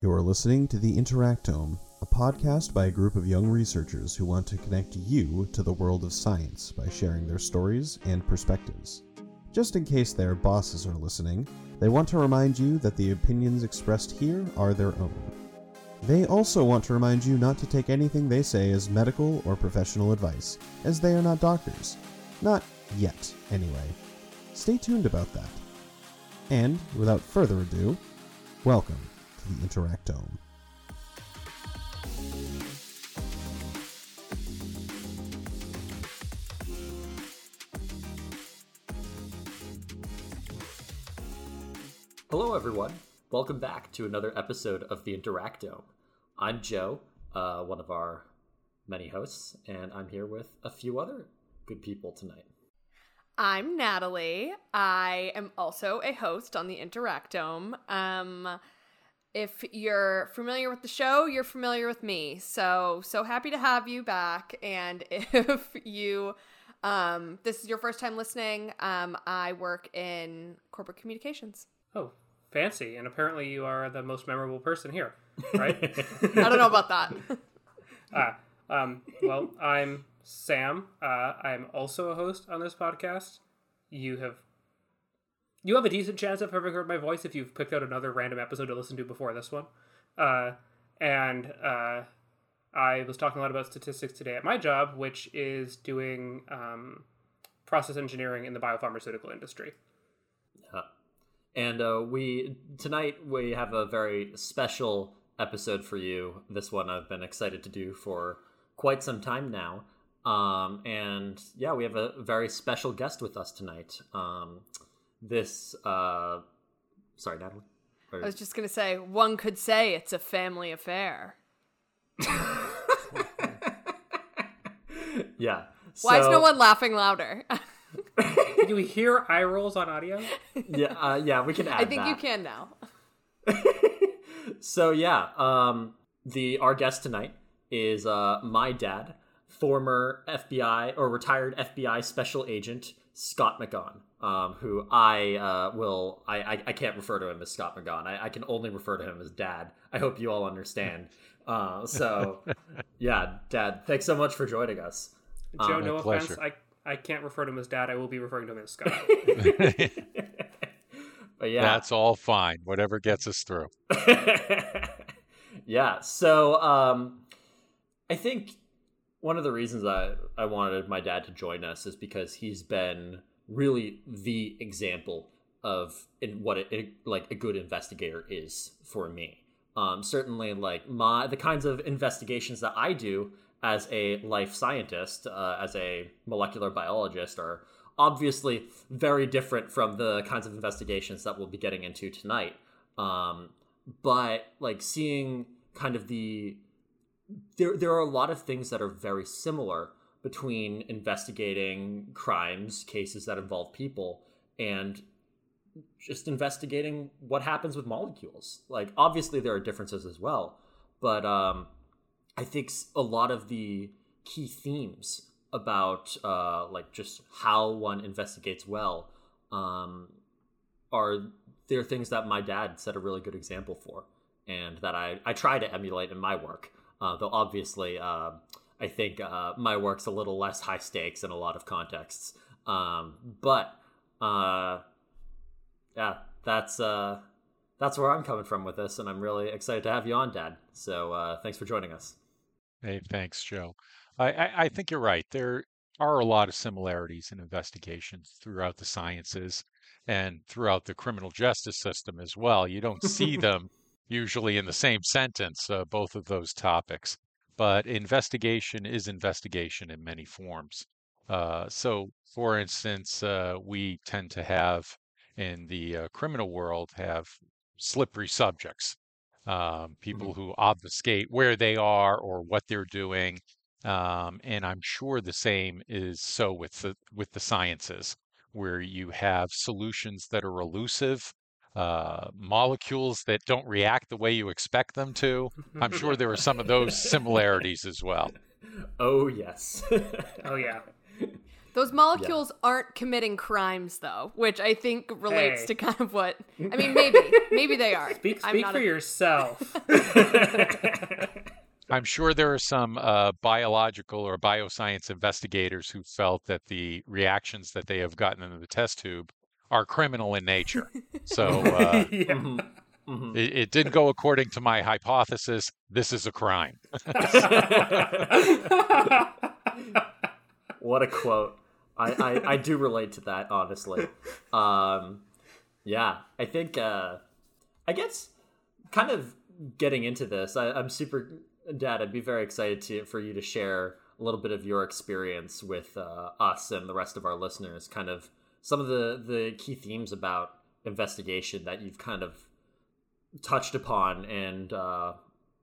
You're listening to The Interactome, a podcast by a group of young researchers who want to connect you to the world of science by sharing their stories and perspectives. Just in case their bosses are listening, they want to remind you that the opinions expressed here are their own. They also want to remind you not to take anything they say as medical or professional advice, as they are not doctors. Not yet, anyway. Stay tuned about that. And, without further ado, welcome the Interactome. Hello, everyone. Welcome back to another episode of the Interactome. I'm Joe, uh, one of our many hosts, and I'm here with a few other good people tonight. I'm Natalie. I am also a host on the Interactome. Um, if you're familiar with the show, you're familiar with me. So, so happy to have you back. And if you, um, this is your first time listening, um, I work in corporate communications. Oh, fancy. And apparently you are the most memorable person here, right? I don't know about that. ah, um, well, I'm Sam. Uh, I'm also a host on this podcast. You have you have a decent chance of having heard my voice if you've picked out another random episode to listen to before this one. Uh, and uh, I was talking a lot about statistics today at my job, which is doing um, process engineering in the biopharmaceutical industry. Yeah. And uh, we tonight we have a very special episode for you. This one I've been excited to do for quite some time now. Um, and yeah, we have a very special guest with us tonight. Um, this, uh, sorry, Natalie. Or... I was just gonna say, one could say it's a family affair. yeah. Why is no one laughing louder? Do we hear eye rolls on audio? Yeah, uh, yeah, we can add. I think that. you can now. so yeah, um, the our guest tonight is uh, my dad, former FBI or retired FBI special agent Scott McGon, um, who I uh, will I, I, I can't refer to him as Scott McGon. I, I can only refer to him as Dad. I hope you all understand. Uh, so yeah, Dad, thanks so much for joining us. Joe, um, no offense, I I can't refer to him as Dad. I will be referring to him as Scott. but yeah, that's all fine. Whatever gets us through. yeah. So um, I think one of the reasons I, I wanted my dad to join us is because he's been really the example of what it, it, like a good investigator is for me. Um, certainly, like my the kinds of investigations that I do as a life scientist, uh, as a molecular biologist, are obviously very different from the kinds of investigations that we'll be getting into tonight. Um, but like seeing kind of the there there are a lot of things that are very similar between investigating crimes, cases that involve people, and just investigating what happens with molecules. Like obviously there are differences as well, but um, I think a lot of the key themes about uh, like just how one investigates well um, are there are things that my dad set a really good example for, and that I I try to emulate in my work. Uh, though obviously, uh, I think uh, my work's a little less high stakes in a lot of contexts. Um, but uh, yeah, that's uh, that's where I'm coming from with this, and I'm really excited to have you on, Dad. So uh, thanks for joining us. Hey, thanks, Joe. I, I, I think you're right. There are a lot of similarities in investigations throughout the sciences and throughout the criminal justice system as well. You don't see them usually in the same sentence, uh, both of those topics. But investigation is investigation in many forms. Uh, so, for instance, uh, we tend to have in the uh, criminal world have slippery subjects, um, people mm-hmm. who obfuscate where they are or what they're doing. Um, and I'm sure the same is so with the with the sciences, where you have solutions that are elusive uh, molecules that don't react the way you expect them to. I'm sure there are some of those similarities as well. Oh yes. oh yeah. Those molecules aren't committing crimes, though, which I think relates Hey. to kind of what. I mean, maybe, maybe they are. Speak, speak for a- yourself. I'm sure there are some uh, biological or bioscience investigators who felt that the reactions that they have gotten in the test tube are criminal in nature. So uh, yeah. Mhm. Mhm. it, it didn't go according to my hypothesis. This is a crime. what a quote. I, I, I do relate to that, honestly. Um, yeah, I think, uh, I guess, kind of getting into this, I, I'm super, Dad, I'd be very excited to for you to share a little bit of your experience with uh, us and the rest of our listeners, kind of some of the, the key themes about investigation that you've kind of touched upon and uh,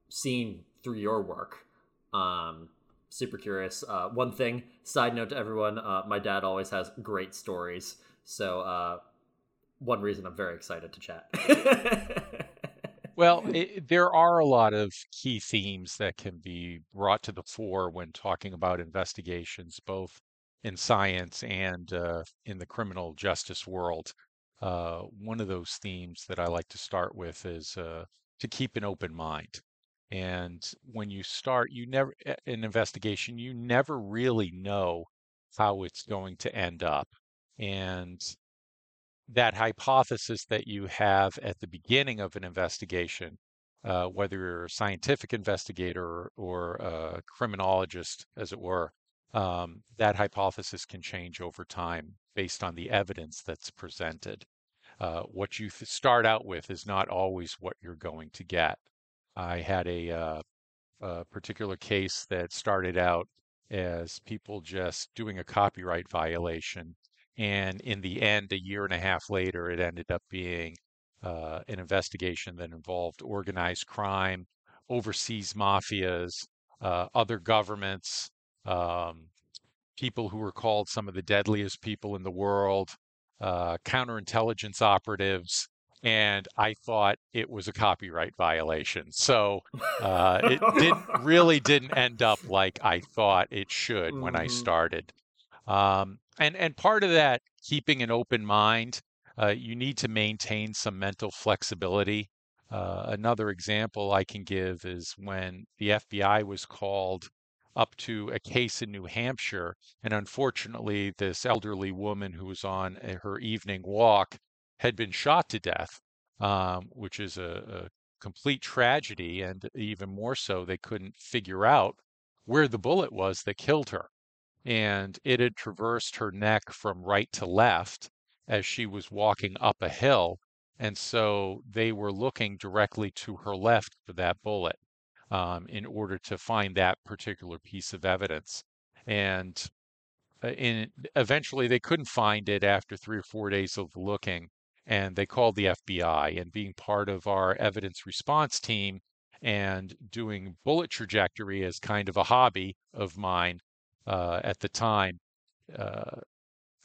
seen through your work. Um, super curious. Uh, one thing, side note to everyone, uh, my dad always has great stories. So, uh, one reason I'm very excited to chat. Well, it, there are a lot of key themes that can be brought to the fore when talking about investigations, both in science and uh, in the criminal justice world. Uh, one of those themes that I like to start with is uh, to keep an open mind. And when you start, you never an investigation, you never really know how it's going to end up. And that hypothesis that you have at the beginning of an investigation, uh, whether you're a scientific investigator or, or a criminologist, as it were, um, that hypothesis can change over time based on the evidence that's presented. Uh, what you start out with is not always what you're going to get. I had a, uh, a particular case that started out as people just doing a copyright violation and in the end, a year and a half later, it ended up being uh, an investigation that involved organized crime, overseas mafias, uh, other governments, um, people who were called some of the deadliest people in the world, uh, counterintelligence operatives. And I thought it was a copyright violation. So uh, it did, really didn't end up like I thought it should when I Mhm. started. Um, and and part of that, keeping an open mind, uh, you need to maintain some mental flexibility. Uh, another example I can give is when the FBI was called up to a case in New Hampshire, and unfortunately, this elderly woman who was on uh, her evening walk had been shot to death, um, which is a, a complete tragedy, and even more so, they couldn't figure out where the bullet was that killed her and it had traversed her neck from right to left as she was walking up a hill. And so they were looking directly to her left for that bullet um, in order to find that particular piece of evidence. And uh, in, eventually they couldn't find it after three or four days of looking. And they called the FBI and being part of our evidence response team and doing bullet trajectory as kind of a hobby of mine uh, at the time, uh,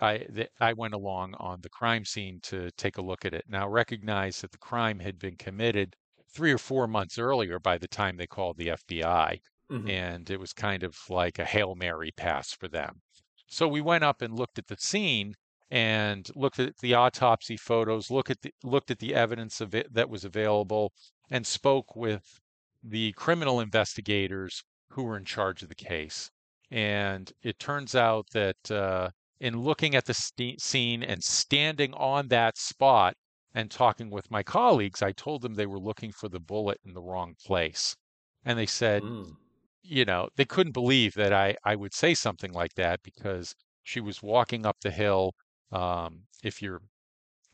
I th- I went along on the crime scene to take a look at it. Now recognize that the crime had been committed three or four months earlier by the time they called the FBI, Mhm. and it was kind of like a hail mary pass for them. So we went up and looked at the scene and looked at the autopsy photos, look at the, looked at the evidence of it that was available, and spoke with the criminal investigators who were in charge of the case. And it turns out that uh, in looking at the st- scene and standing on that spot and talking with my colleagues, I told them they were looking for the bullet in the wrong place. And they said, Mm. you know, they couldn't believe that I, I would say something like that because she was walking up the hill. Um, if you're,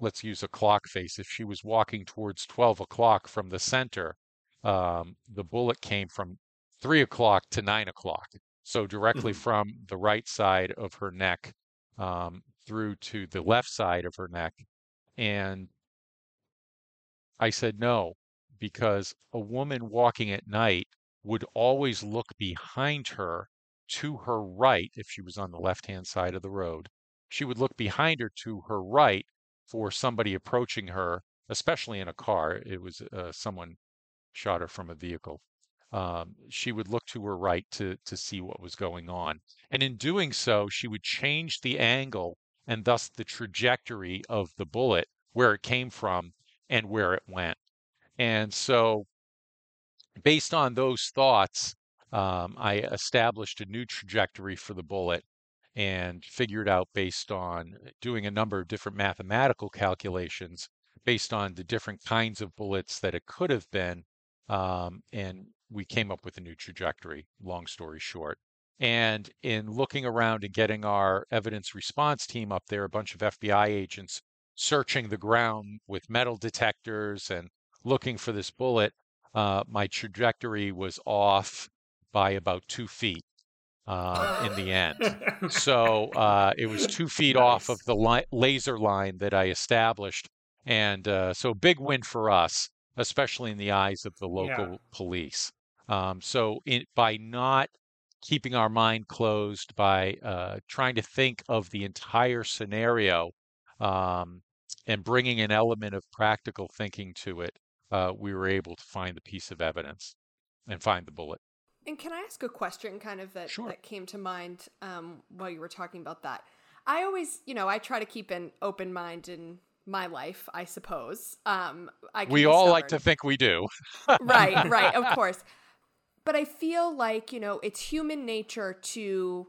let's use a clock face, if she was walking towards 12 o'clock from the center, um, the bullet came from three o'clock to nine o'clock. So directly Mhm. from the right side of her neck um, through to the left side of her neck. And I said no, because a woman walking at night would always look behind her to her right if she was on the left hand side of the road. She would look behind her to her right for somebody approaching her, especially in a car. It was uh, someone shot her from a vehicle. um, she would look to her right to to see what was going on, and in doing so, she would change the angle and thus the trajectory of the bullet, where it came from and where it went. And so, based on those thoughts, um, I established a new trajectory for the bullet and figured out based on doing a number of different mathematical calculations based on the different kinds of bullets that it could have been. Um, and we came up with a new trajectory, long story short. And in looking around and getting our evidence response team up there, a bunch of FBI agents searching the ground with metal detectors and looking for this bullet, uh, my trajectory was off by about two feet uh, in the end. So uh, it was two feet nice. off of the li- laser line that I established. And uh, so big win for us, especially in the eyes of the local yeah. police. Um, so in, by not keeping our mind closed, by uh, trying to think of the entire scenario um, and bringing an element of practical thinking to it, uh, we were able to find the piece of evidence and find the bullet. And can I ask a question kind of that, sure. that came to mind um, while you were talking about that? I always, you know, I try to keep an open mind in my life, I suppose. Um, I we all stubborn. like to think we do. right, right, of course. But I feel like, you know, it's human nature to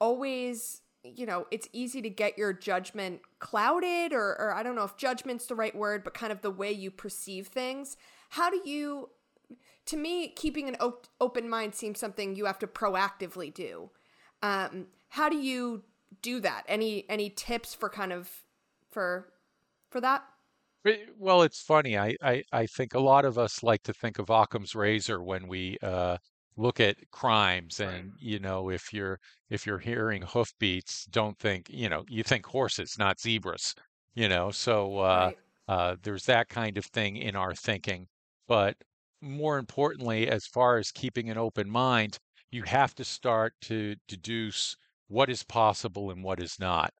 always, you know, it's easy to get your judgment clouded, or, or I don't know if judgment's the right word, but kind of the way you perceive things. How do you to me, keeping an op- open mind seems something you have to proactively do. Um, how do you do that? Any any tips for kind of for for that? Well, it's funny. I, I, I think a lot of us like to think of Occam's razor when we uh, look at crimes, and right. you know, if you're if you're hearing hoofbeats, don't think you know you think horses, not zebras. You know, so uh, right. uh, there's that kind of thing in our thinking. But more importantly, as far as keeping an open mind, you have to start to deduce what is possible and what is not.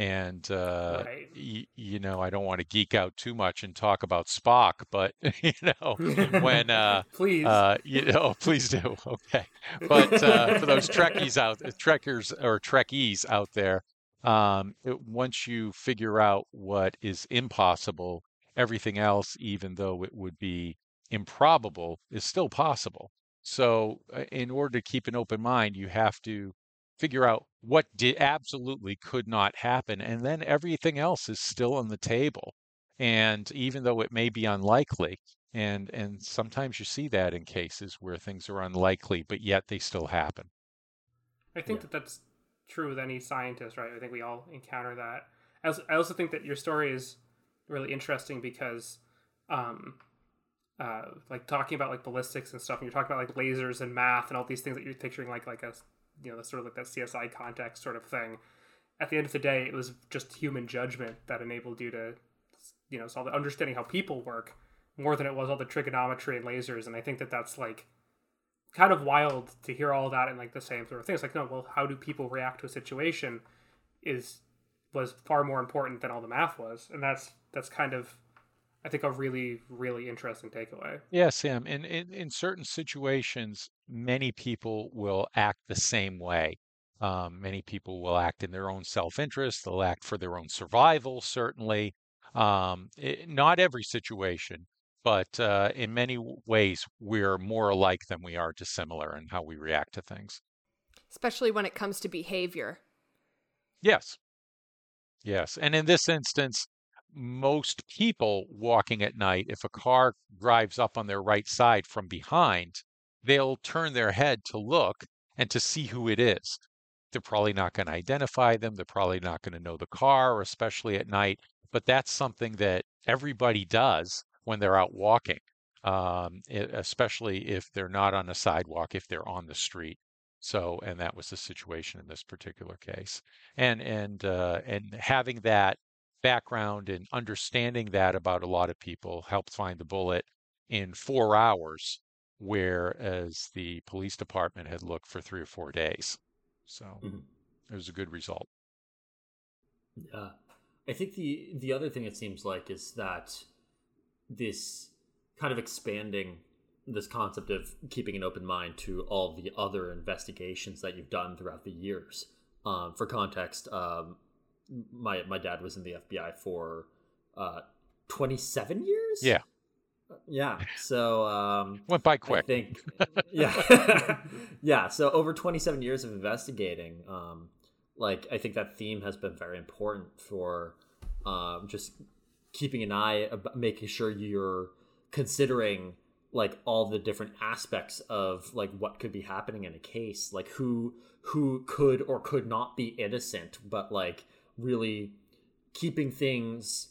And uh, right. y- you know, I don't want to geek out too much and talk about Spock, but you know, when uh, please, uh, you know, please do. Okay, but uh, for those Trekkies out, Trekkers or Trekkies out there, um, it, once you figure out what is impossible, everything else, even though it would be improbable is still possible. So, uh, in order to keep an open mind, you have to figure out what did absolutely could not happen, and then everything else is still on the table. And even though it may be unlikely, and and sometimes you see that in cases where things are unlikely, but yet they still happen. I think yeah. that that's true with any scientist, right? I think we all encounter that. I also, I also think that your story is really interesting because um, uh, like talking about like ballistics and stuff, and you're talking about like lasers and math and all these things that you're picturing like like a you know the sort of like that CSI context sort of thing. At the end of the day, it was just human judgment that enabled you to you know solve the understanding how people work more than it was all the trigonometry and lasers. And I think that that's like kind of wild to hear all that and like the same sort of things. Like no, well, how do people react to a situation is was far more important than all the math was, and that's that's kind of I think a really, really interesting takeaway. Yeah, Sam. In, in in certain situations, many people will act the same way. Um, many people will act in their own self-interest. They'll act for their own survival, certainly. Um, it, not every situation, but uh, in many ways, we're more alike than we are dissimilar in how we react to things. Especially when it comes to behavior. Yes. Yes. And in this instance, most people walking at night, if a car drives up on their right side from behind, they'll turn their head to look and to see who it is. They're probably not going to identify them. They're probably not going to know the car, especially at night. But that's something that everybody does when they're out walking, um, especially if they're not on a sidewalk, if they're on the street. So, and that was the situation in this particular case. And and uh, and having that background and understanding that about a lot of people helped find the bullet in four hours, whereas the police department had looked for three or four days. So mm-hmm. it was a good result. Yeah. I think the the other thing it seems like is that this kind of expanding this concept of keeping an open mind to all the other investigations that you've done throughout the years. Um, for context, um, my my dad was in the FBI for uh, 27 years. Yeah. Yeah. So um, Went by quick. I think, yeah, yeah. So over 27 years of investigating, um, like I think that theme has been very important for um, just keeping an eye, about making sure you're considering like all the different aspects of like what could be happening in a case, like who who could or could not be innocent, but like really keeping things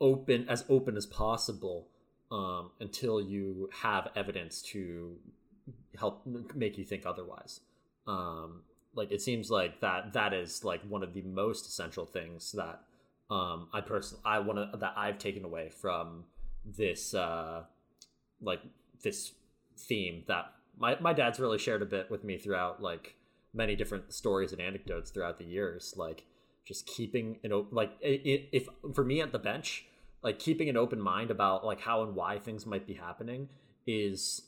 open as open as possible um, until you have evidence to help make you think otherwise. Um, like it seems like that that is like one of the most essential things that um, I personally I want to that I've taken away from this uh, like this theme that my my dad's really shared a bit with me throughout like many different stories and anecdotes throughout the years like just keeping an open like i- if for me at the bench like keeping an open mind about like how and why things might be happening is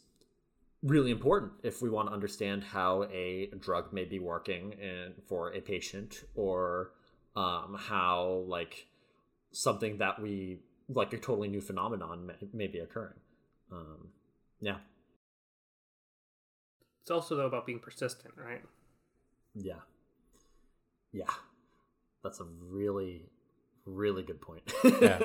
really important if we want to understand how a drug may be working and for a patient or um, how like something that we like a totally new phenomenon may, may be occurring. Um, yeah. It's also though about being persistent, right? yeah. Yeah that's a really really good point Yeah.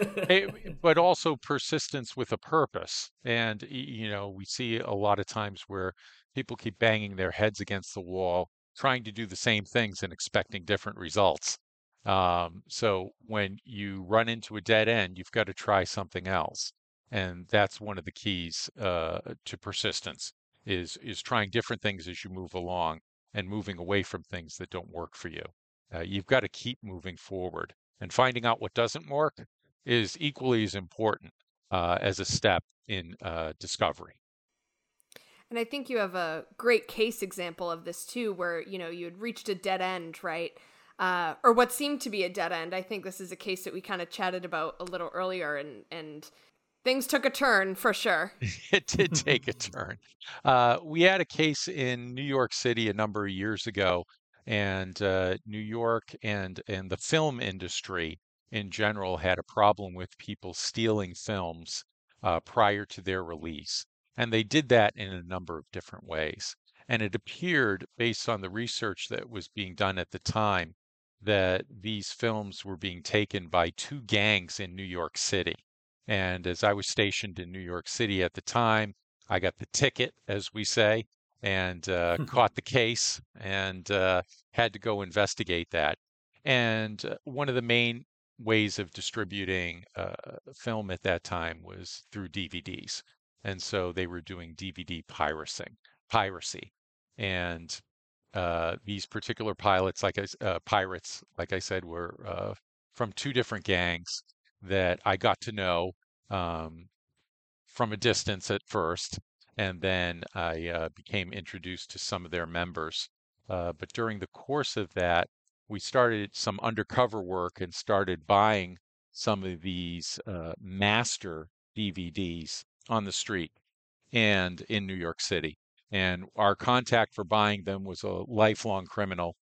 But also persistence with a purpose. And, you know, we see a lot of times where people keep banging their heads against the wall, trying to do the same things and expecting different results. Um, so when you run into a dead end, you've got to try something else. And that's one of the keys uh, to persistence is is trying different things as you move along and moving away from things that don't work for you. Uh, you've got to keep moving forward and finding out what doesn't work is equally as important uh, as a step in uh, discovery. And I think you have a great case example of this too, where you know you had reached a dead end, right? Uh, or what seemed to be a dead end. I think this is a case that we kind of chatted about a little earlier, and and things took a turn for sure. it did take a turn. Uh, we had a case in New York City a number of years ago, and uh, New York and and the film industry in general had a problem with people stealing films uh, prior to their release, and they did that in a number of different ways. And it appeared, based on the research that was being done at the time, that these films were being taken by two gangs in New York City. And as I was stationed in New York City at the time, I got the ticket, as we say, and uh, caught the case and uh, had to go investigate that. And uh, one of the main ways of distributing uh, film at that time was through DVDs. And so they were doing DVD piracy, piracy. And uh, these particular pilots, like I, uh, pirates, like I said, were uh, from two different gangs that I got to know um, from a distance at first, and then I uh, became introduced to some of their members. Uh, but during the course of that, we started some undercover work and started buying some of these uh, master DVDs on the street and in New York City. And our contact for buying them was a lifelong criminal.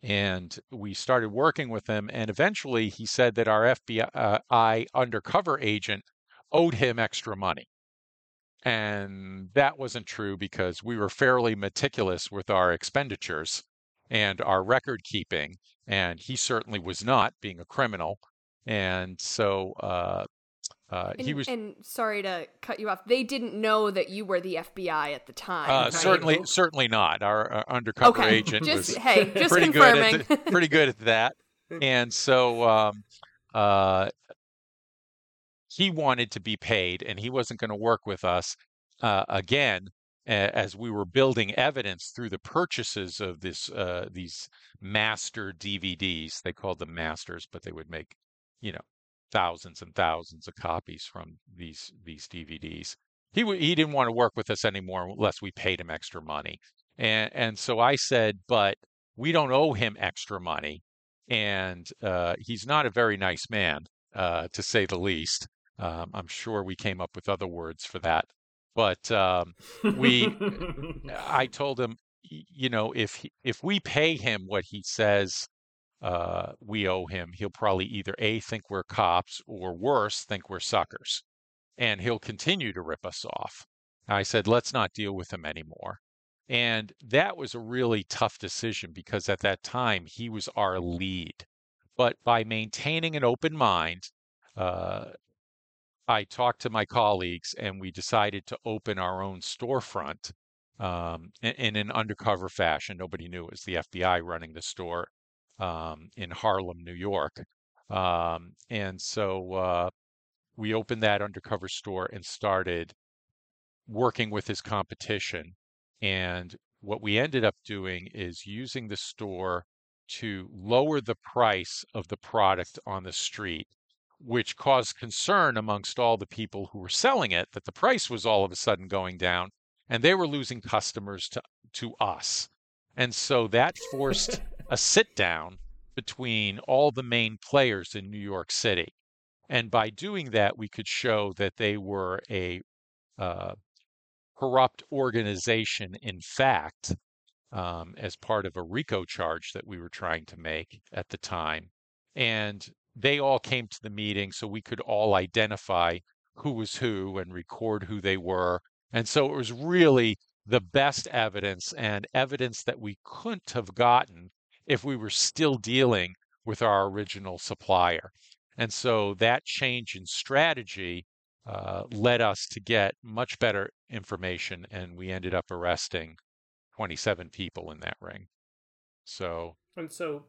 And we started working with him. And eventually he said that our FBI undercover agent owed him extra money. And that wasn't true because we were fairly meticulous with our expenditures and our record keeping. And he certainly was not, being a criminal. And so uh, uh, And, he was and sorry to cut you off. They didn't know that you were the FBI at the time. uh, right? certainly certainly not. Our, uh undercover Okay, agent just was hey, just pretty confirming. good at the, pretty good at that. And so um, uh, he wanted to be paid, and he wasn't going to work with us uh, again as we were building evidence through the purchases of this uh, these master DVDs. They called them masters, but they would make you know thousands and thousands of copies from these these DVDs. He w- he didn't want to work with us anymore unless we paid him extra money. And and so I said, but we don't owe him extra money, and uh, he's not a very nice man, uh, to say the least. Um, I'm sure we came up with other words for that. But um, we, I told him, you know, if he, if we pay him what he says uh, we owe him, he'll probably either a think we're cops or worse, think we're suckers, and he'll continue to rip us off. I said, let's not deal with him anymore. And that was a really tough decision because at that time he was our lead. But by maintaining an open mind, uh, I talked to my colleagues and we decided to open our own storefront um, in, in, an undercover fashion. Nobody knew it was the FBI running the store um, in Harlem, New York. Um, and so uh, we opened that undercover store and started working with his competition. And what we ended up doing is using the store to lower the price of the product on the street, which caused concern amongst all the people who were selling it that the price was all of a sudden going down and they were losing customers to, to us. And so that forced a sit down between all the main players in New York City. And by doing that, we could show that they were a uh, corrupt organization, in fact, um, as part of a RICO charge that we were trying to make at the time. And they all came to the meeting so we could all identify who was who and record who they were. And so it was really the best evidence and evidence that we couldn't have gotten if we were still dealing with our original supplier. And so that change in strategy uh, led us to get much better information, and we ended up arresting 27 people in that ring. So, and so,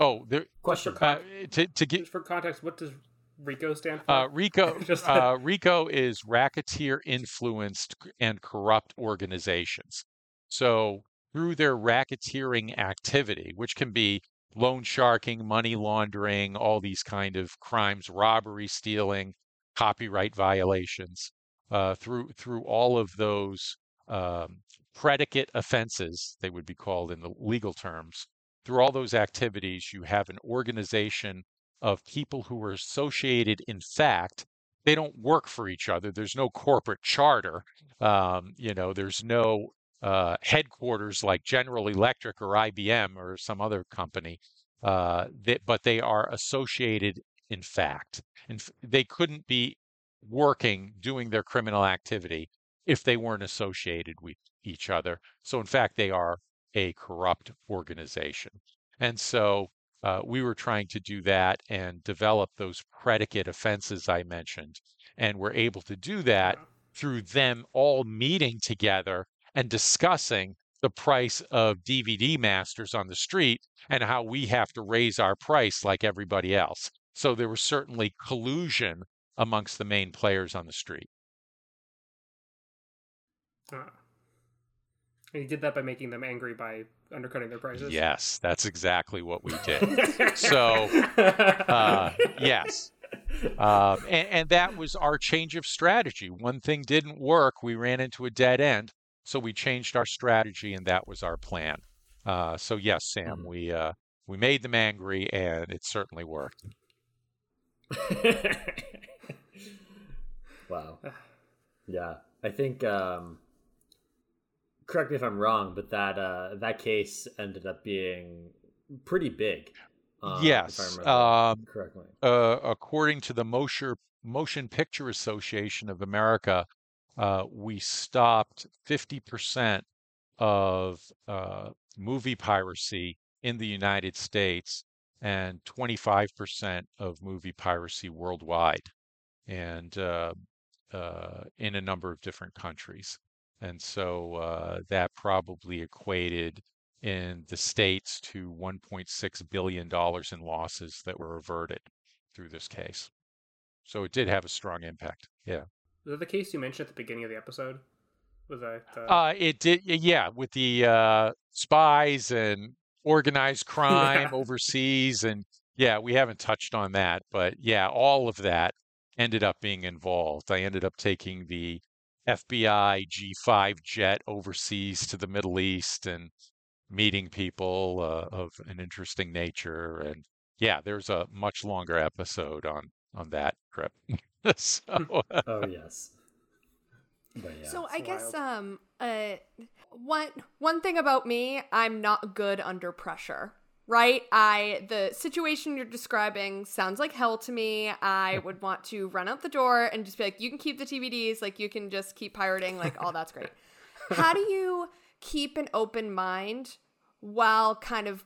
oh, there, question uh, to to get for context, what does RICO stand for? Uh, RICO, uh, RICO is racketeer influenced and corrupt organizations. So through their racketeering activity, which can be loan sharking, money laundering, all these kind of crimes, robbery, stealing, copyright violations, uh, through through all of those um, predicate offenses, they would be called in the legal terms. Through all those activities, you have an organization of people who are associated in fact they don't work for each other there's no corporate charter um, you know there's no uh, headquarters like General Electric or IBM or some other company, uh, that, but they are associated in fact. And they couldn't be working, doing their criminal activity if they weren't associated with each other. So, in fact, they are a corrupt organization. And so uh, we were trying to do that and develop those predicate offenses I mentioned. And we're able to do that through them all meeting together and discussing the price of DVD masters on the street and how we have to raise our price like everybody else. So there was certainly collusion amongst the main players on the street. Uh, and you did that by making them angry by undercutting their prices? Yes, that's exactly what we did. so, uh, yes. Um, and, and that was our change of strategy. One thing didn't work, we ran into a dead end. So we changed our strategy, and that was our plan. Uh, so yes, Sam, mm-hmm. we uh, we made them angry, and it certainly worked. wow. Yeah, I think. Um, correct me if I'm wrong, but that uh, that case ended up being pretty big. Uh, yes, um, correctly. Uh, according to the Motion Motion Picture Association of America, uh, we stopped 50% of uh, movie piracy in the United States and 25% of movie piracy worldwide and uh, uh, in a number of different countries. And so uh, that probably equated in the states to $1.6 billion in losses that were averted through this case. So it did have a strong impact. Yeah. Was that the case you mentioned at the beginning of the episode? Was that? Uh... Uh, it did. Yeah, with the uh, spies and organized crime yeah. overseas, and yeah, we haven't touched on that, but yeah, all of that ended up being involved. I ended up taking the FBI G5 jet overseas to the Middle East and meeting people uh, of an interesting nature. And yeah, there's a much longer episode on on that trip. so, oh yes. Yeah. So I It's guess wild. um uh one one thing about me, I'm not good under pressure. Right? I the situation you're describing sounds like hell to me. I would want to run out the door and just be like, you can keep the DVDs, like you can just keep pirating, like all that's great. How do you keep an open mind while kind of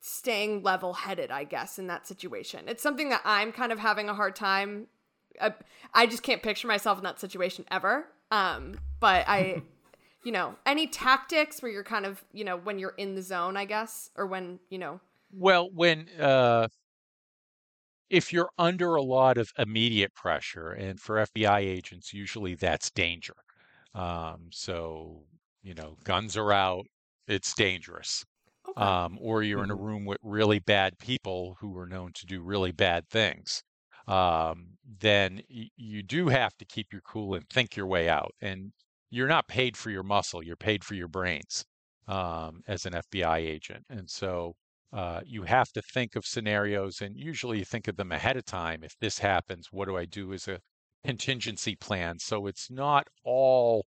staying level headed, I guess, in that situation? It's something that I'm kind of having a hard time I, I just can't picture myself in that situation ever. Um, but I, you know, any tactics where you're kind of, you know, when you're in the zone, I guess, or when, you know, Well, when uh, if you're under a lot of immediate pressure, and for FBI agents, usually that's danger. Um, so you know, guns are out. It's dangerous. okay. um, or you're in a room with really bad people who are known to do really bad things, um, then y- you do have to keep your cool and think your way out. And you're not paid for your muscle; you're paid for your brains um, as an FBI agent. And so uh, you have to think of scenarios, and usually you think of them ahead of time. If this happens, what do I do as a contingency plan? So it's not all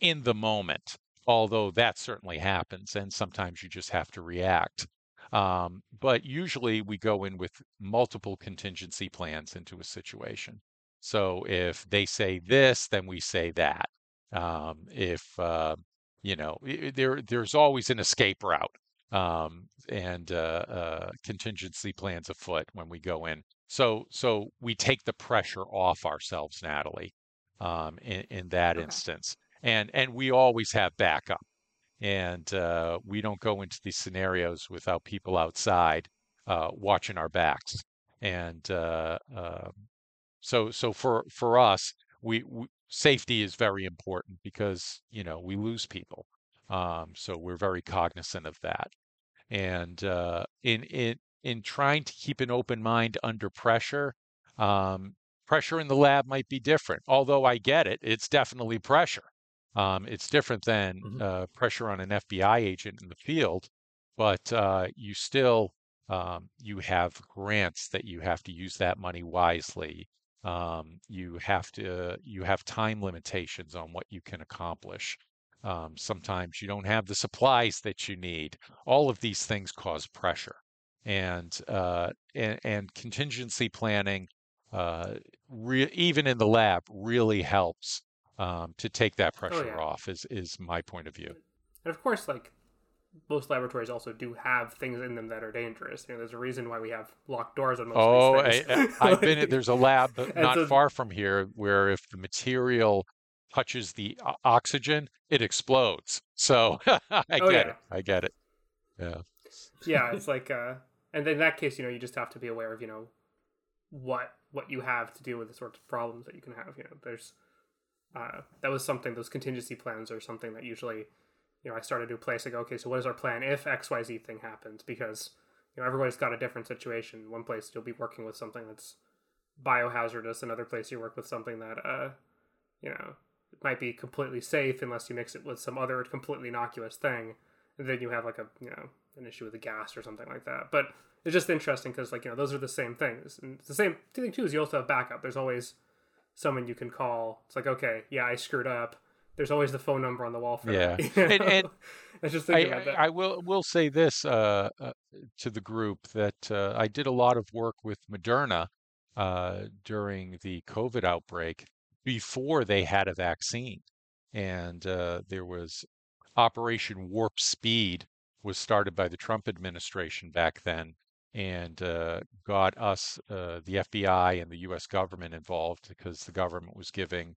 in the moment although that certainly happens, and sometimes you just have to react. Um, but usually we go in with multiple contingency plans into a situation. So if they say this, then we say that. Um, if uh, you know, there there's always an escape route um, and uh, uh, contingency plans afoot when we go in. So so we take the pressure off ourselves, Natalie, um, in, in that Okay. instance and and we always have backup and uh, we don't go into these scenarios without people outside uh, watching our backs and uh, um so so for for us we, we safety is very important because you know we lose people um, so we're very cognizant of that and uh, in in in trying to keep an open mind under pressure um, pressure in the lab might be different although i get it it's definitely pressure um, it's different than Mhm. uh, pressure on an fbi agent in the field but uh, you still um, you have grants that you have to use that money wisely um, you have to you have time limitations on what you can accomplish. Um, sometimes you don't have the supplies that you need. All of these things cause pressure. And uh, and, and contingency planning uh, re- even in the lab really helps um, to take that pressure yeah. off is is my point of view. And of course, like most laboratories also do have things in them that are dangerous. You know, there's a reason why we have locked doors on most Oh, of I, these things. I- I've been. There's a lab not so- far from here where if the material touches the oxygen, it explodes. So I Oh, get yeah. it. I get it. Yeah. yeah, it's like, uh, and in that case, you know, you just have to be aware of, you know, what what you have to deal with the sorts of problems that you can have. You know, there's uh, that was something. Those contingency plans are something that usually, you know, I start a new place. Go, okay, so what is our plan if X Y Z thing happens? Because you know everybody's got a different situation. One place you'll be working with something that's biohazardous. Another place you work with something that, uh, you know, might be completely safe unless you mix it with some other completely innocuous thing. And then you have like a you know an issue with the gas or something like that. But it's just interesting because like you know those are the same things. And the same thing too is you also have backup. There's always someone you can call. It's like okay, yeah, I screwed up. There's always the phone number on the wall for Yeah. that. you And- know? and I just I, about that. I will will say this uh, uh, to the group that uh, I did a lot of work with Moderna uh, during the COVID outbreak before they had a vaccine, and uh, there was Operation Warp Speed was started by the Trump administration back then, and uh, got us uh, the FBI and the U.S. government involved because the government was giving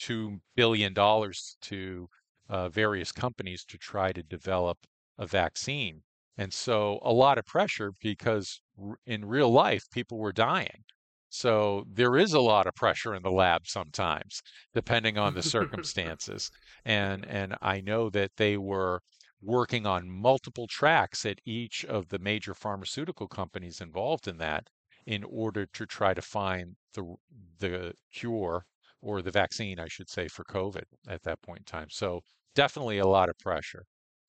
1.2 billion dollars to uh, various companies to try to develop a vaccine. And so a lot of pressure because r- in real life, people were dying. So there is a lot of pressure in the lab sometimes, depending on the circumstances. And, and I know that they were working on multiple tracks at each of the major pharmaceutical companies involved in that in order to try to find the, the cure or the vaccine, I should say, for COVID at that point in time. So definitely a lot of pressure.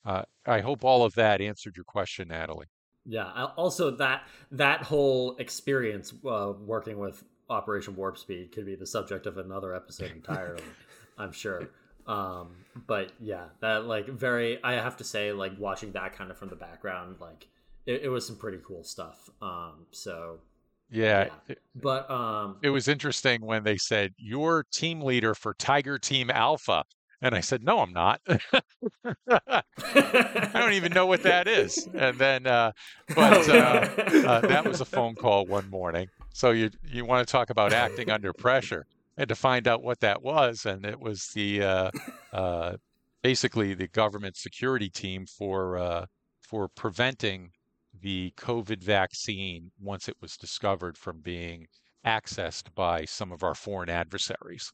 Uh, I hope all of that answered your question, Natalie. Yeah. Also, that that whole experience uh, working with Operation Warp Speed could be the subject of another episode entirely. I'm sure. Um, but yeah, that like very. I have to say, like watching that kind of from the background, like it, it was some pretty cool stuff. Um, so Yeah, Yeah. but um, it was interesting when they said you're team leader for Tiger Team Alpha, and I said, no, I'm not. I don't even know what that is. And then, uh, but Oh, uh, uh, that was a phone call one morning. So you you want to talk about acting under pressure? And to find out what that was, and it was the uh, uh, basically the government security team for uh, for preventing the COVID vaccine once it was discovered from being accessed by some of our foreign adversaries.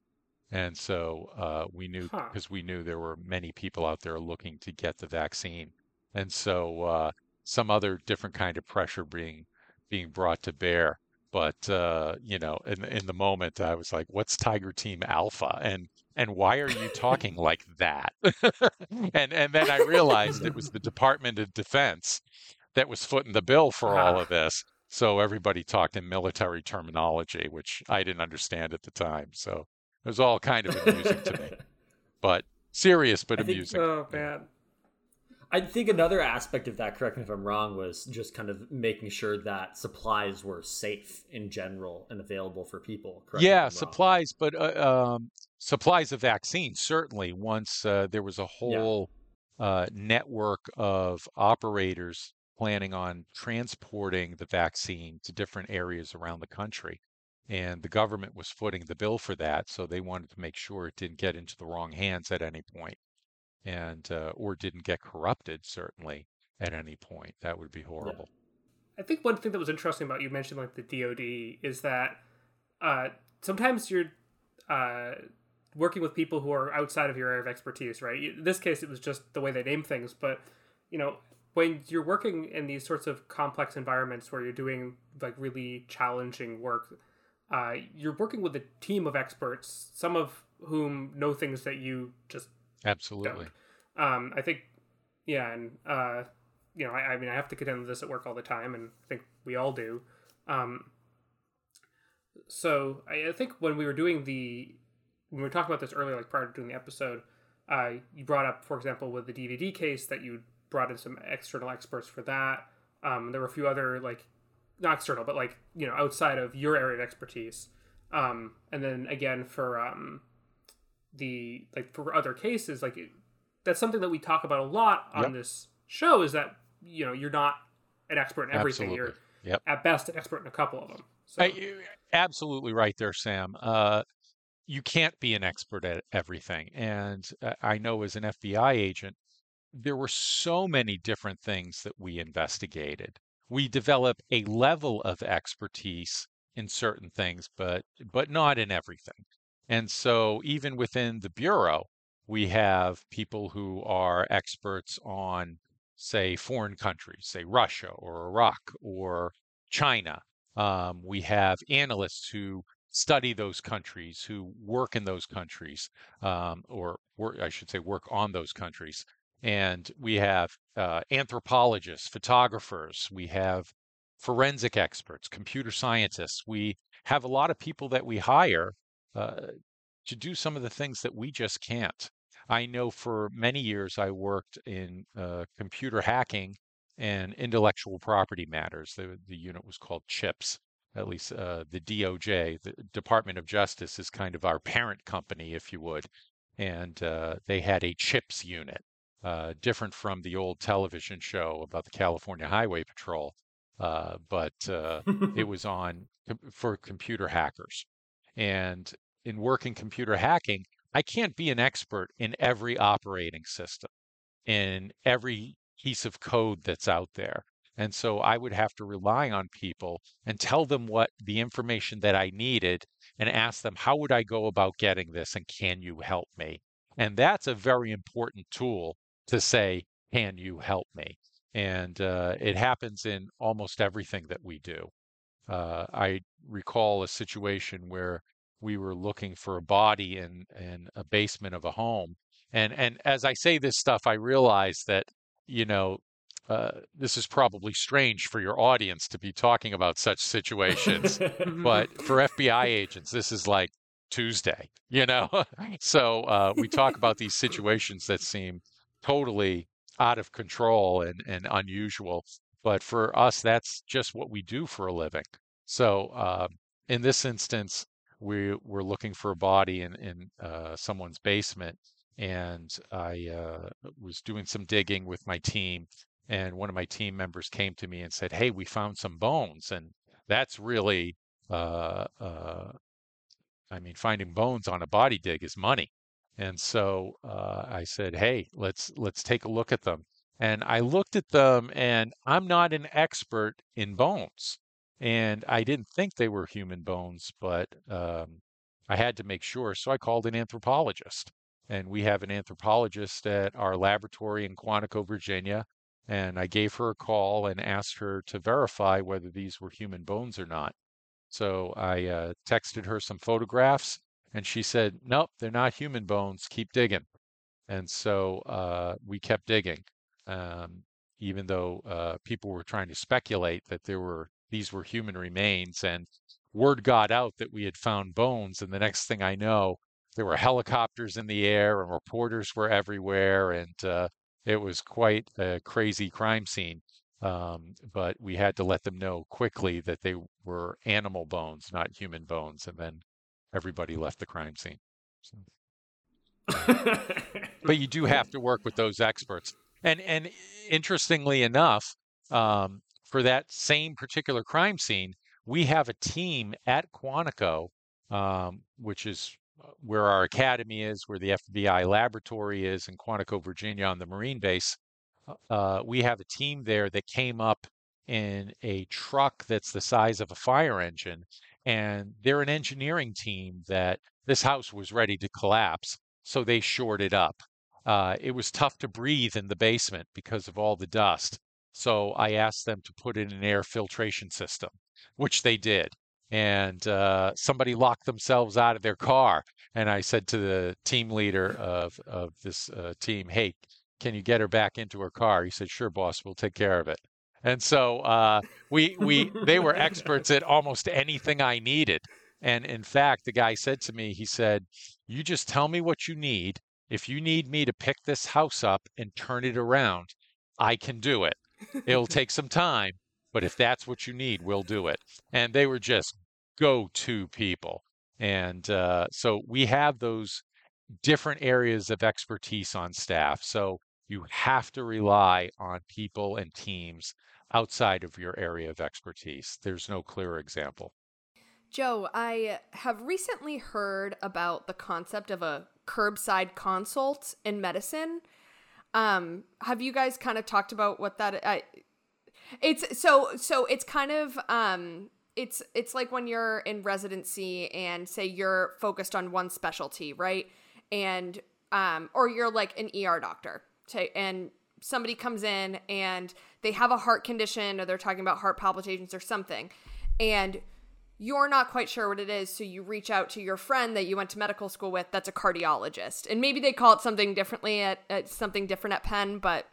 And so uh, we knew Huh. because we knew there were many people out there looking to get the vaccine, and so uh, some other different kind of pressure being being brought to bear. But uh, you know, in in the moment, I was like, "What's Tiger Team Alpha?" and and why are you talking like that? and and then I realized it was the Department of Defense that was footing the bill for all Ah. of this. So everybody talked in military terminology, which I didn't understand at the time. So it was all kind of amusing to me, but serious but I think- amusing. Oh man. I think another aspect of that, correct me if I'm wrong, was just kind of making sure that supplies were safe in general and available for people. Yeah, wrong. supplies, but uh, um, supplies of vaccines certainly. Once uh, there was a whole uh, network of operators planning on transporting the vaccine to different areas around the country, and the government was footing the bill for that, so they wanted to make sure it didn't get into the wrong hands at any point, and uh, or didn't get corrupted certainly at any point. That would be horrible. I think one thing that was interesting about you mentioned like the DoD is that uh, sometimes you're uh, working with people who are outside of your area of expertise, right? In this case, it was just the way they name things, but you know, when you're working in these sorts of complex environments where you're doing like really challenging work, uh, you're working with a team of experts, some of whom know things that you just Absolutely. um, I think, yeah, and uh, you know, I, I mean, I have to contend with this at work all the time, and I think we all do. Um, so I, I think when we were doing the, when we were talking about this earlier, like prior to doing the episode, uh, you brought up, for example, with the DVD case that you brought in some external experts for that. Um, there were a few other like, not external, but like you know, outside of your area of expertise. Um, and then again for um, the like for other cases, like it, that's something that we talk about a lot on Yep. this show is that you know you're not an expert in everything. Absolutely. You're Yep. at best an expert in a couple of them. So, I- absolutely right there, Sam. Uh, you can't be an expert at everything. And uh, I know as an FBI agent, there were so many different things that we investigated. We develop a level of expertise in certain things, but but not in everything. And so even within the bureau, we have people who are experts on, say, foreign countries, say Russia or Iraq or China. Um, we have analysts who study those countries, who work in those countries, um, or work, I should say, work on those countries. And we have uh, anthropologists, photographers, we have forensic experts, computer scientists. We have a lot of people that we hire uh, to do some of the things that we just can't. I know for many years I worked in uh, computer hacking and intellectual property matters. The, the unit was called CHIPS. At least uh, the DOJ, the Department of Justice, is kind of our parent company, if you would. And uh, they had a CHIPS unit, uh, different from the old television show about the California Highway Patrol, uh, but uh, it was on com- for computer hackers. And in working computer hacking, I can't be an expert in every operating system, in every piece of code that's out there. And so I would have to rely on people and tell them what the information that I needed and ask them, how would I go about getting this? And can you help me? And that's a very important tool to say, can you help me? And uh, it happens in almost everything that we do. Uh, I recall a situation where we were looking for a body in, in a basement of a home. And, and as I say this stuff, I realize that, you know, uh, this is probably strange for your audience to be talking about such situations, but for FBI agents, this is like Tuesday, you know? so uh, we talk about these situations that seem totally out of control and, and unusual. But for us, that's just what we do for a living. So uh, in this instance, we were looking for a body in, in uh, someone's basement. And I uh, was doing some digging with my team. And one of my team members came to me and said, Hey, we found some bones. And that's really uh, uh, I mean, finding bones on a body dig is money. And so uh, I said, "Hey, let's let's take a look at them." And I looked at them, and I'm not an expert in bones, and I didn't think they were human bones, but um, I had to make sure, so I called an anthropologist. And we have an anthropologist at our laboratory in Quantico, Virginia. And I gave her a call and asked her to verify whether these were human bones or not. So I uh, texted her some photographs, and she said, "Nope, they're not human bones. Keep digging." And so uh, we kept digging, um, even though uh, people were trying to speculate that there were these were human remains, and word got out that we had found bones. And the next thing I know, there were helicopters in the air, and reporters were everywhere, and uh, it was quite a crazy crime scene. Um, but we had to let them know quickly that they were animal bones, not human bones, and then everybody left the crime scene. So. but you do have to work with those experts, and and interestingly enough, um, for that same particular crime scene, we have a team at Quantico, um, which is uh, where our academy is, where the FBI laboratory is in Quantico, Virginia, on the Marine base uh, we have a team there that came up in a truck that's the size of a fire engine. And they're an engineering team that this house was ready to collapse. So they shored it up. Uh, it was tough to breathe in the basement because of all the dust. So I asked them to put in an air filtration system, which they did. And uh, somebody locked themselves out of their car. And I said to the team leader of, of this uh, team, hey, can you get her back into her car? He said, sure, boss, we'll take care of it. And so uh, we we they were experts at almost anything I needed. And in fact, the guy said to me, he said, "You just tell me what you need. If you need me to pick this house up and turn it around, I can do it. It'll take some time, but if that's what you need, we'll do it." And they were just go-to people. And uh, so we have those different areas of expertise on staff. So you have to rely on people and teams outside of your area of expertise. There's no clear example. Joe, I have recently heard about the concept of a curbside consult in medicine. Um, have you guys kind of talked about what that I, it's so so it's kind of um it's it's like when you're in residency and say you're focused on one specialty, right? And um or you're like an ER doctor to, and somebody comes in and they have a heart condition or they're talking about heart palpitations or something and you're not quite sure what it is so you reach out to your friend that you went to medical school with that's a cardiologist. And maybe they call it something differently at, at something different at penn but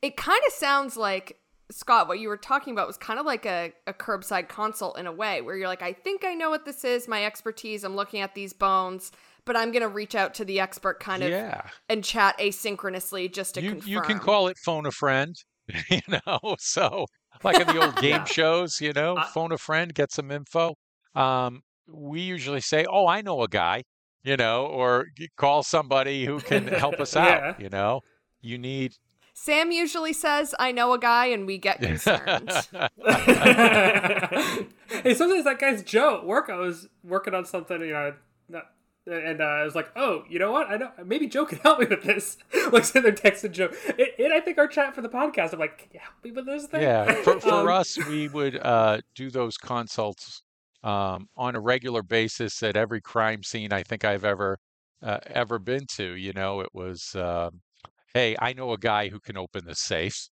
it kind of sounds like scott what you were talking about was kind of like a, a curbside consult in a way where you're like i think i know what this is. My expertise. I'm looking at these bones but I'm going to reach out to the expert kind of yeah. and chat asynchronously just to you, confirm. You can call it phone a friend, you know, so like in the old game yeah. shows, you know, I, phone a friend, get some info. Um, we usually say, oh, I know a guy, you know, or call somebody who can help us out, yeah. you know. You need Sam usually says, I know a guy, and we get concerned. hey, sometimes that guy's Joe at work. I was working on something, you know, not and uh, I was like, "Oh, you know what? I know maybe Joe can help me with this." like, so they're texting Joe, and, I think our chat for the podcast. I'm like, "Can you help me with this thing?" Yeah, for, for um, us, we would uh, do those consults um, on a regular basis at every crime scene I think I've ever uh, ever been to. You know, it was, um, "Hey, I know a guy who can open the safe,"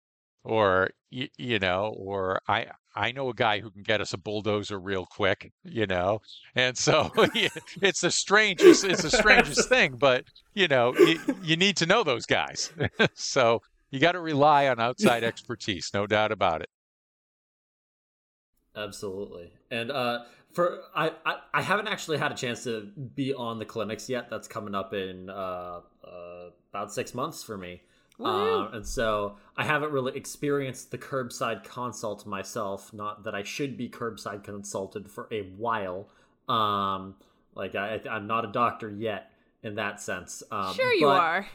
or you, you know, or I I know a guy who can get us a bulldozer real quick, you know, and so it's the strangest, it's the strangest thing, but you know, you, you need to know those guys. so you got to rely on outside expertise, no doubt about it. Absolutely. And uh, for I, I, I haven't actually had a chance to be on the clinics yet. That's coming up in uh, uh, about six months for me. Um, and so I haven't really experienced the curbside consult myself. Not that I should be curbside consulted for a while. Um, like I, I'm not a doctor yet in that sense. Um, sure, you are.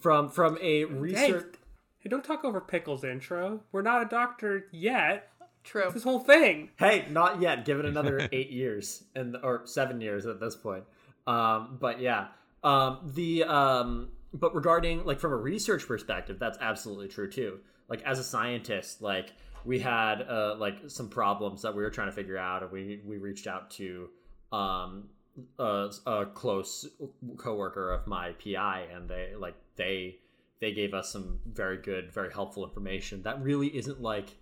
From from a research. Hey, hey, don't talk over Pickell's intro. We're not a doctor yet. True. This whole thing. Hey, not yet. Give it another eight years and or seven years at this point. Um, but yeah, um, the um, but regarding like from a research perspective, that's absolutely true too. Like as a scientist, like we had uh, like some problems that we were trying to figure out, and we we reached out to um, a, a close coworker of my PI, and they like they they gave us some very good, very helpful information that really isn't like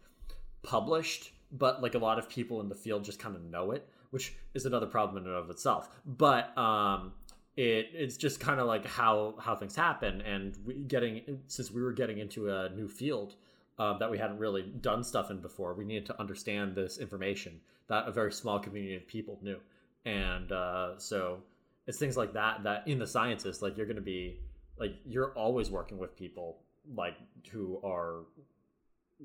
published, but like a lot of people in the field just kind of know it, which is another problem in and of itself. But um, it it's just kind of like how how things happen, and we getting since we were getting into a new field. Uh, that we hadn't really done stuff in before. We needed to understand this information that a very small community of people knew, and uh, so it's things like that that in the sciences, like you're going to be like you're always working with people like who are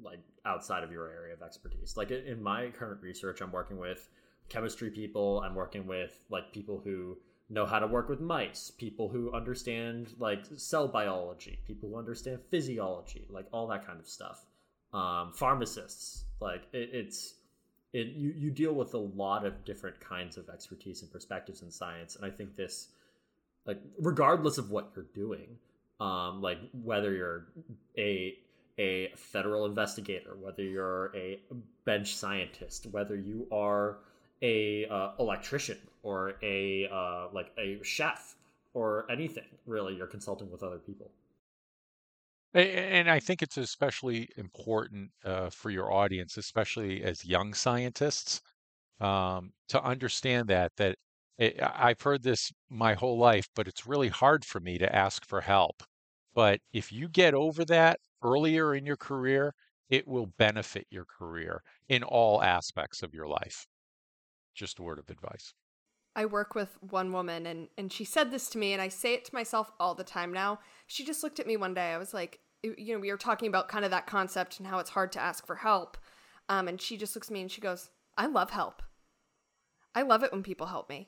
like outside of your area of expertise. Like in my current research, I'm working with chemistry people. I'm working with like people who know how to work with mice, people who understand like cell biology, people who understand physiology, like all that kind of stuff. Um, pharmacists, like it, it's it you you deal with a lot of different kinds of expertise and perspectives in science, and I think this like regardless of what you're doing, um, like whether you're a a federal investigator, whether you're a bench scientist, whether you are a uh, electrician or a uh, like a chef or anything really, you're consulting with other people. And I think it's especially important uh, for your audience, especially as young scientists, um, to understand that that it, I've heard this my whole life, but it's really hard for me to ask for help. But if you get over that earlier in your career, it will benefit your career in all aspects of your life. Just a word of advice. I work with one woman and and she said this to me and I say it to myself all the time now. She just looked at me one day. I was like, you know, we were talking about kind of that concept and how it's hard to ask for help. Um, and she just looks at me and she goes, I love help. I love it when people help me.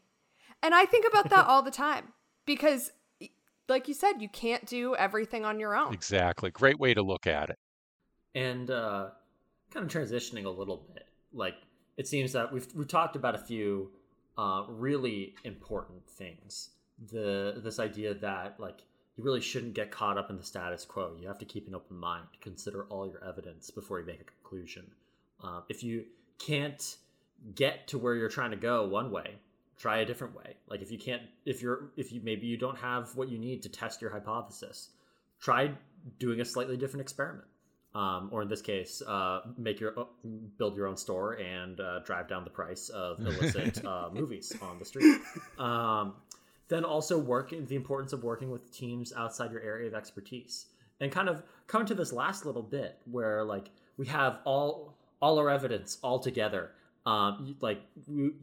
And I think about that all the time because like you said, you can't do everything on your own. Exactly. Great way to look at it. And uh, kind of transitioning a little bit, like it seems that we've we've talked about a few uh, really important things. The this idea that like you really shouldn't get caught up in the status quo. You have to keep an open mind, consider all your evidence before you make a conclusion. Uh, if you can't get to where you're trying to go one way, try a different way like if you can't if you're if you maybe you don't have what you need to test your hypothesis try doing a slightly different experiment um, or in this case uh, make your uh, build your own store and uh, drive down the price of illicit uh, movies on the street um, then also working the importance of working with teams outside your area of expertise and kind of come to this last little bit where like we have all all our evidence all together um, like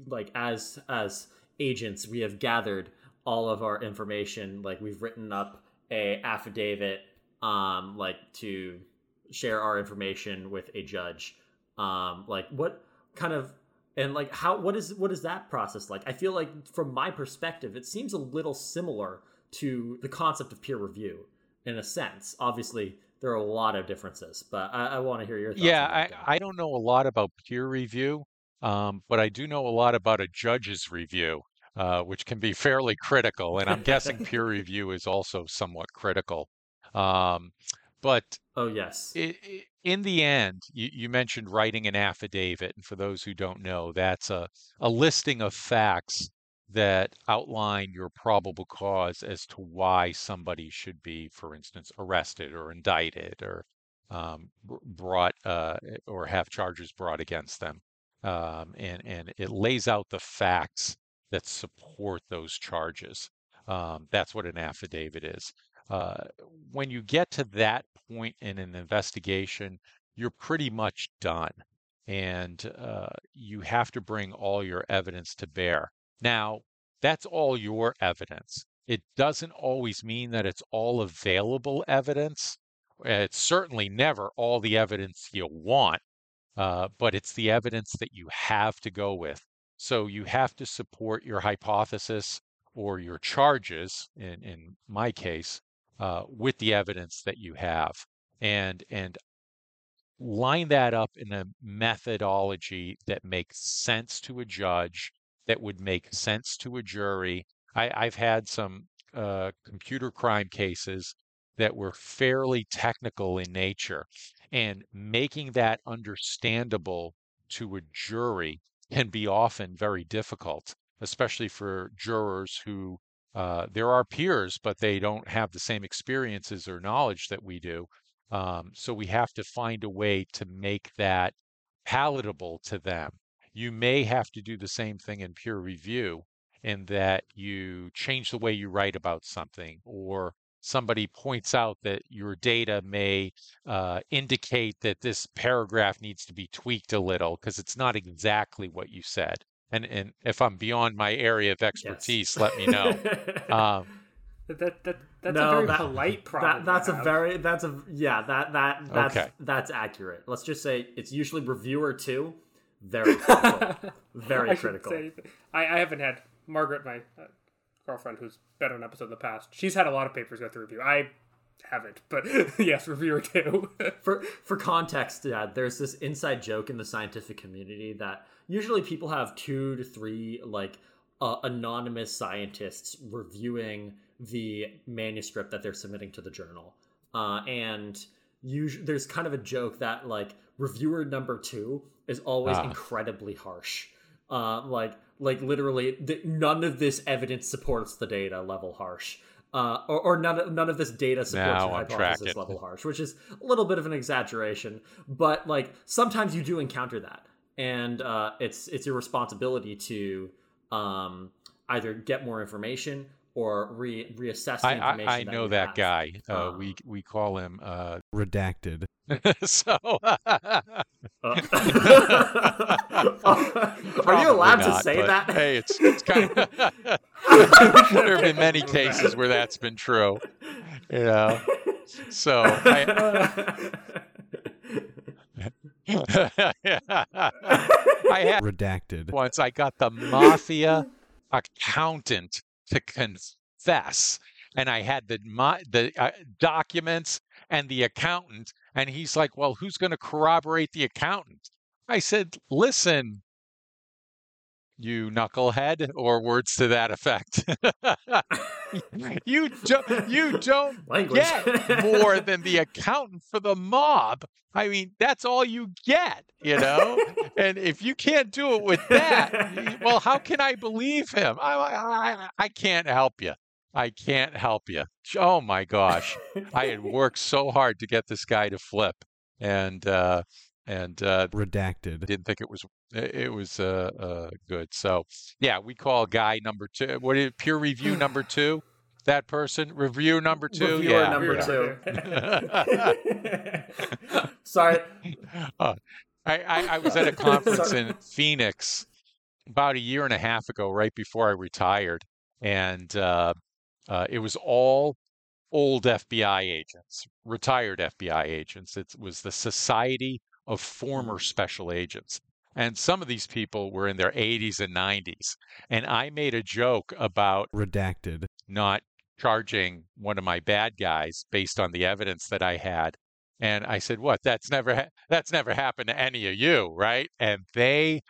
like as as agents, we have gathered all of our information. Like we've written up a affidavit, um, like to share our information with a judge. Um, like what kind of and like how what is what is that process like? I feel like from my perspective, it seems a little similar to the concept of peer review in a sense. Obviously, there are a lot of differences, but I, I want to hear your thoughts. Yeah, I, I don't know a lot about peer review. Um, but I do know a lot about a judge's review, uh, which can be fairly critical. And I'm guessing peer review is also somewhat critical. Um, but oh yes, it, it, in the end, you, you, mentioned writing an affidavit, and for those who don't know, that's a, a listing of facts that outline your probable cause as to why somebody should be, for instance, arrested or indicted or um, brought uh, or have charges brought against them um, and and it lays out the facts that support those charges. Um, that's what an affidavit is. Uh, when you get to that point in an investigation, you're pretty much done. And uh, you have to bring all your evidence to bear. Now, that's all your evidence. It doesn't always mean that it's all available evidence. It's certainly never all the evidence you want, uh, but it's the evidence that you have to go with. So you have to support your hypothesis or your charges, in, in my case, uh, with the evidence that you have. And, and line that up in a methodology that makes sense to a judge, that would make sense to a jury. I, I've had some uh, computer crime cases that were fairly technical in nature, and making that understandable to a jury can be often very difficult, especially for jurors who uh, they're our peers, but they don't have the same experiences or knowledge that we do. Um, so we have to find a way to make that palatable to them. You may have to do the same thing in peer review in that you change the way you write about something or somebody points out that your data may uh, indicate that this paragraph needs to be tweaked a little because it's not exactly what you said. And and if I'm beyond my area of expertise, Yes. let me know. um, That, that, that that's No, a very that- polite problem. That, that's a very that's a yeah that that that's Okay. that's accurate. Let's just say it's usually reviewer two. Very critical. Very I critical. say. I, I haven't had Margaret, my uh, girlfriend, who's been on an episode in the past. She's had a lot of papers go through review. I haven't, but yes, reviewer two. for for context, yeah, there's this inside joke in the scientific community that usually people have two to three like uh, anonymous scientists reviewing the manuscript that they're submitting to the journal, uh, and usually there's kind of a joke that like reviewer number two is always Ah. incredibly harsh. Uh, like like literally, th- none of this evidence supports the data level harsh. Uh, or, or none, of- none of this data supports Now your hypothesis level harsh, which is a little bit of an exaggeration, but like sometimes you do encounter that, and uh, it's it's your responsibility to um, either get more information or re- reassess the I, information. I, I that know you that have. guy. Uh, Um, we we call him. Uh, Redacted. so Uh, Are you allowed Probably to say that? Hey, it's, it's kind of. there have been many cases where that's been true. You know. So I, I had Redacted. once I got the mafia accountant to confess, and I had the mo- the uh, documents and the accountant, and he's like, "Well, who's going to corroborate the accountant?" I said, "Listen, you knucklehead," or words to that effect. you don't you don't Language. get more than the accountant for the mob. I mean, that's all you get, you know. and if you can't do it with that, well, how can I believe him? I, I, I can't help you. I can't help you. Oh my gosh, I had worked so hard to get this guy to flip, and uh, and uh, Redacted. didn't think it was it was uh, uh, good. So yeah, we call guy number two. What is peer review number two? That person review number two. Reviewer yeah, number yeah. two. Sorry. Uh, I, I, I was at a conference in Phoenix about a year and a half ago, right before I retired, and uh, uh, it was all old FBI agents, retired FBI agents. It was the Society of Former mm-hmm. Special Agents. And some of these people were in their 80s and 90s. And I made a joke about Redacted. not charging one of my bad guys based on the evidence that I had. And I said, "What? That's never ha- that's never happened to any of you, right?" And they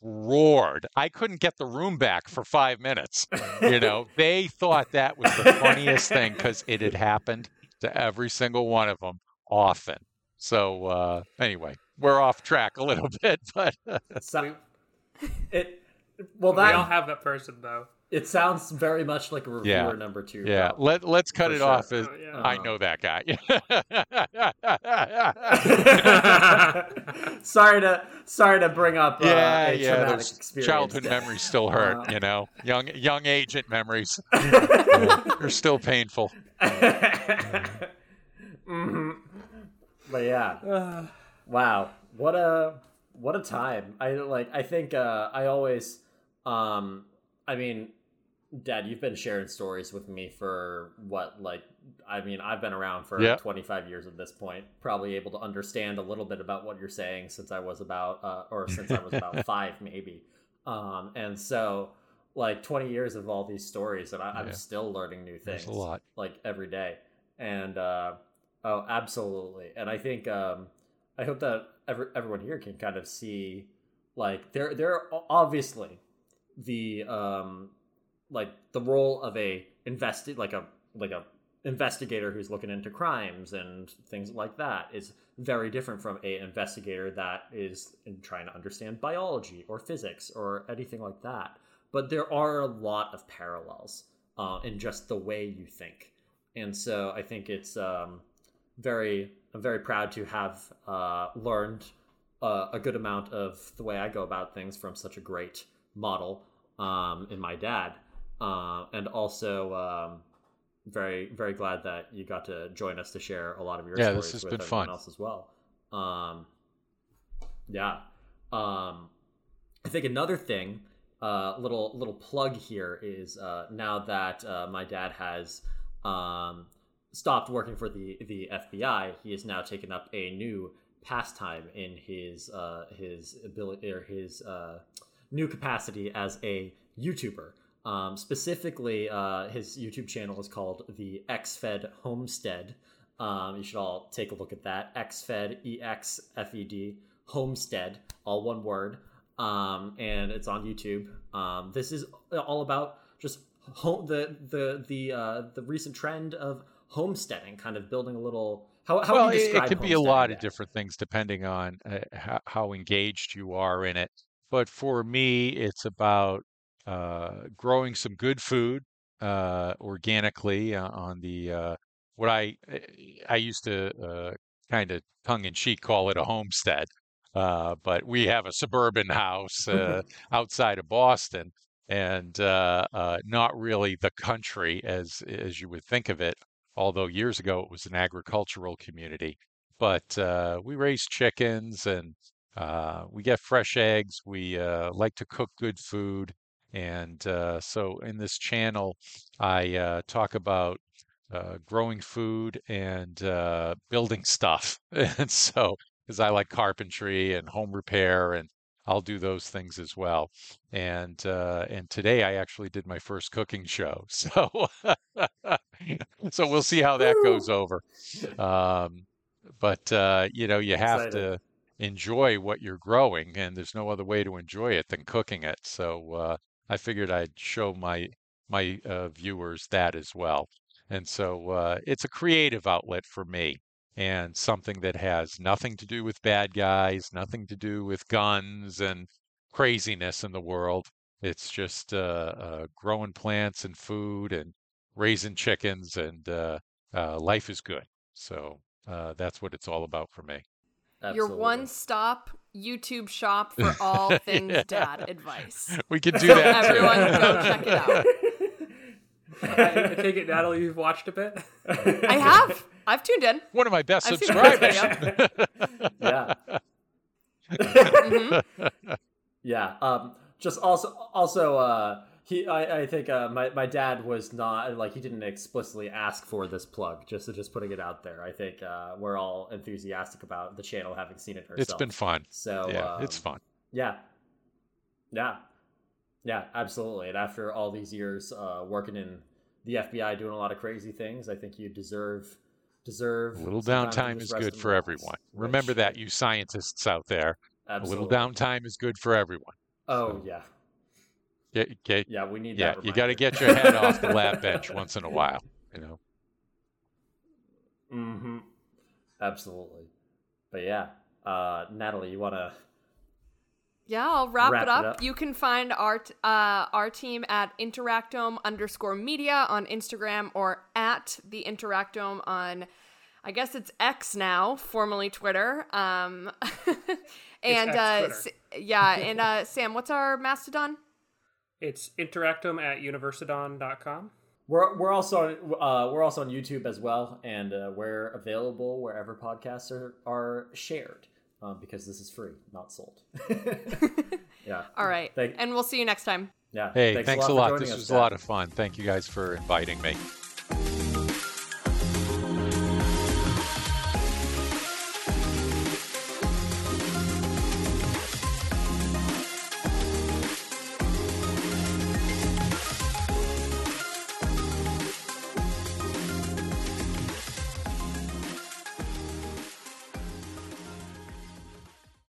roared. I couldn't get the room back for 5 minutes. You know, they thought that was the funniest thing cuz it had happened to every single one of them often. So uh anyway, we're off track a little bit, but So, it well that, we all have that person though. It sounds very much like a reviewer Yeah. number two. Yeah, though. let let's cut For it sure. off as Oh, yeah. I Uh, know that guy. sorry to sorry to bring up uh, yeah, a yeah, traumatic those experience. childhood memories still hurt. Uh, you know, young young agent memories. They're still painful. Mhm. But yeah, wow, what a what a time. I like. I think uh, I always. Um, I mean, Dad, you've been sharing stories with me for what, like, I mean, I've been around for Yeah. 25 years at this point, probably able to understand a little bit about what you're saying since I was about, uh, or since I was about five, maybe. Um, and so, like, 20 years of all these stories, and I, I'm Yeah. still learning new things There's a lot. like every day and uh oh absolutely. And i think um i hope that every, everyone here can kind of see like there there are obviously the um like the role of a investi like a like a investigator who's looking into crimes and things like that is very different from a investigator that is trying to understand biology or physics or anything like that. But there are a lot of parallels uh, in just the way you think. And so i think it's um, very i'm very proud to have uh, learned uh, a good amount of the way i go about things from such a great model um, in my dad. Uh, and also um, very very glad that you got to join us to share a lot of your Yeah, stories this has with been everyone fun. else as well. Um, yeah. Um, i think another thing uh, little little plug here is uh, now that uh, my dad has um, stopped working for the the FBI, he has now taken up a new pastime in his uh, his ability or his uh, new capacity as a YouTuber. Um, specifically, uh, his YouTube channel is called the ExFed Homestead. Um, you should all take a look at that. ExFed, E X F E D, Homestead, all one word um, and it's on YouTube. Um, this is all about just home, the the the uh, the recent trend of homesteading, kind of building a little. How, how well, would you it, describe it could be a lot of different things depending on uh, how, how engaged you are in it. But for me, it's about uh, growing some good food uh, organically uh, on the uh, what I I used to uh, kind of tongue in cheek call it a homestead. Uh, but we have a suburban house uh, outside of Boston, and uh, uh, not really the country as as you would think of it. Although years ago it was an agricultural community, but uh, we raise chickens and uh, we get fresh eggs. We uh, like to cook good food, and uh, so in this channel, I uh, talk about uh, growing food and building stuff, and so because I like carpentry and home repair, and I'll do those things as well. And uh, and today I actually did my first cooking show, so so we'll see how that goes over. Um, but uh, you know, you have Exciting. to enjoy what you're growing, and there's no other way to enjoy it than cooking it. So uh, I figured I'd show my my uh, viewers that as well. And so uh, it's a creative outlet for me and something that has nothing to do with bad guys, nothing to do with guns and craziness in the world. It's just uh, uh, growing plants and food and raising chickens, and uh, uh, life is good. So uh, that's what it's all about for me. Your one stop YouTube shop for all things Yeah. dad advice. We could do that too. Everyone go check it out. I, I take it, Natalie, you've watched a bit. I have. I've tuned in. One of my best I've subscribers. yeah. Mhm. Yeah. Um, just also, also, uh, he, I, I think, uh, my, my dad was not like he didn't explicitly ask for this plug. Just, just putting it out there. I think uh, we're all enthusiastic about the channel having seen it herself. it's been fun. So Yeah, it's um, fun. Yeah. Yeah. Yeah, absolutely. And after all these years uh, working in the FBI, doing a lot of crazy things, I think you deserve deserve A little to downtime is good for everyone. which- Remember that, you scientists out there. Absolutely. A little downtime is good for everyone. Oh yeah, Get, get, yeah. We need yeah, that. you got to get your head off the lab bench once in a while. You know. Mm-hmm. Absolutely. But yeah, uh, Natalie, you wanna Yeah, I'll wrap, Wrap it, it up. up. You can find our t- uh, our team at Interactome underscore media on Instagram or at the Interactome on, I guess it's X now, formerly Twitter. Um, and X uh, Twitter. S- yeah, and uh, Sam, what's our Mastodon? It's interactome at universeodon.com. We're we're also on, uh, we're also on YouTube as well, and uh, we're available wherever podcasts are are shared. Um, because this is free, not sold. yeah. All right, Thank- and we'll see you next time. Yeah. Hey, thanks, a for lot. joining This us, was a lot of fun. Thank you guys for inviting me.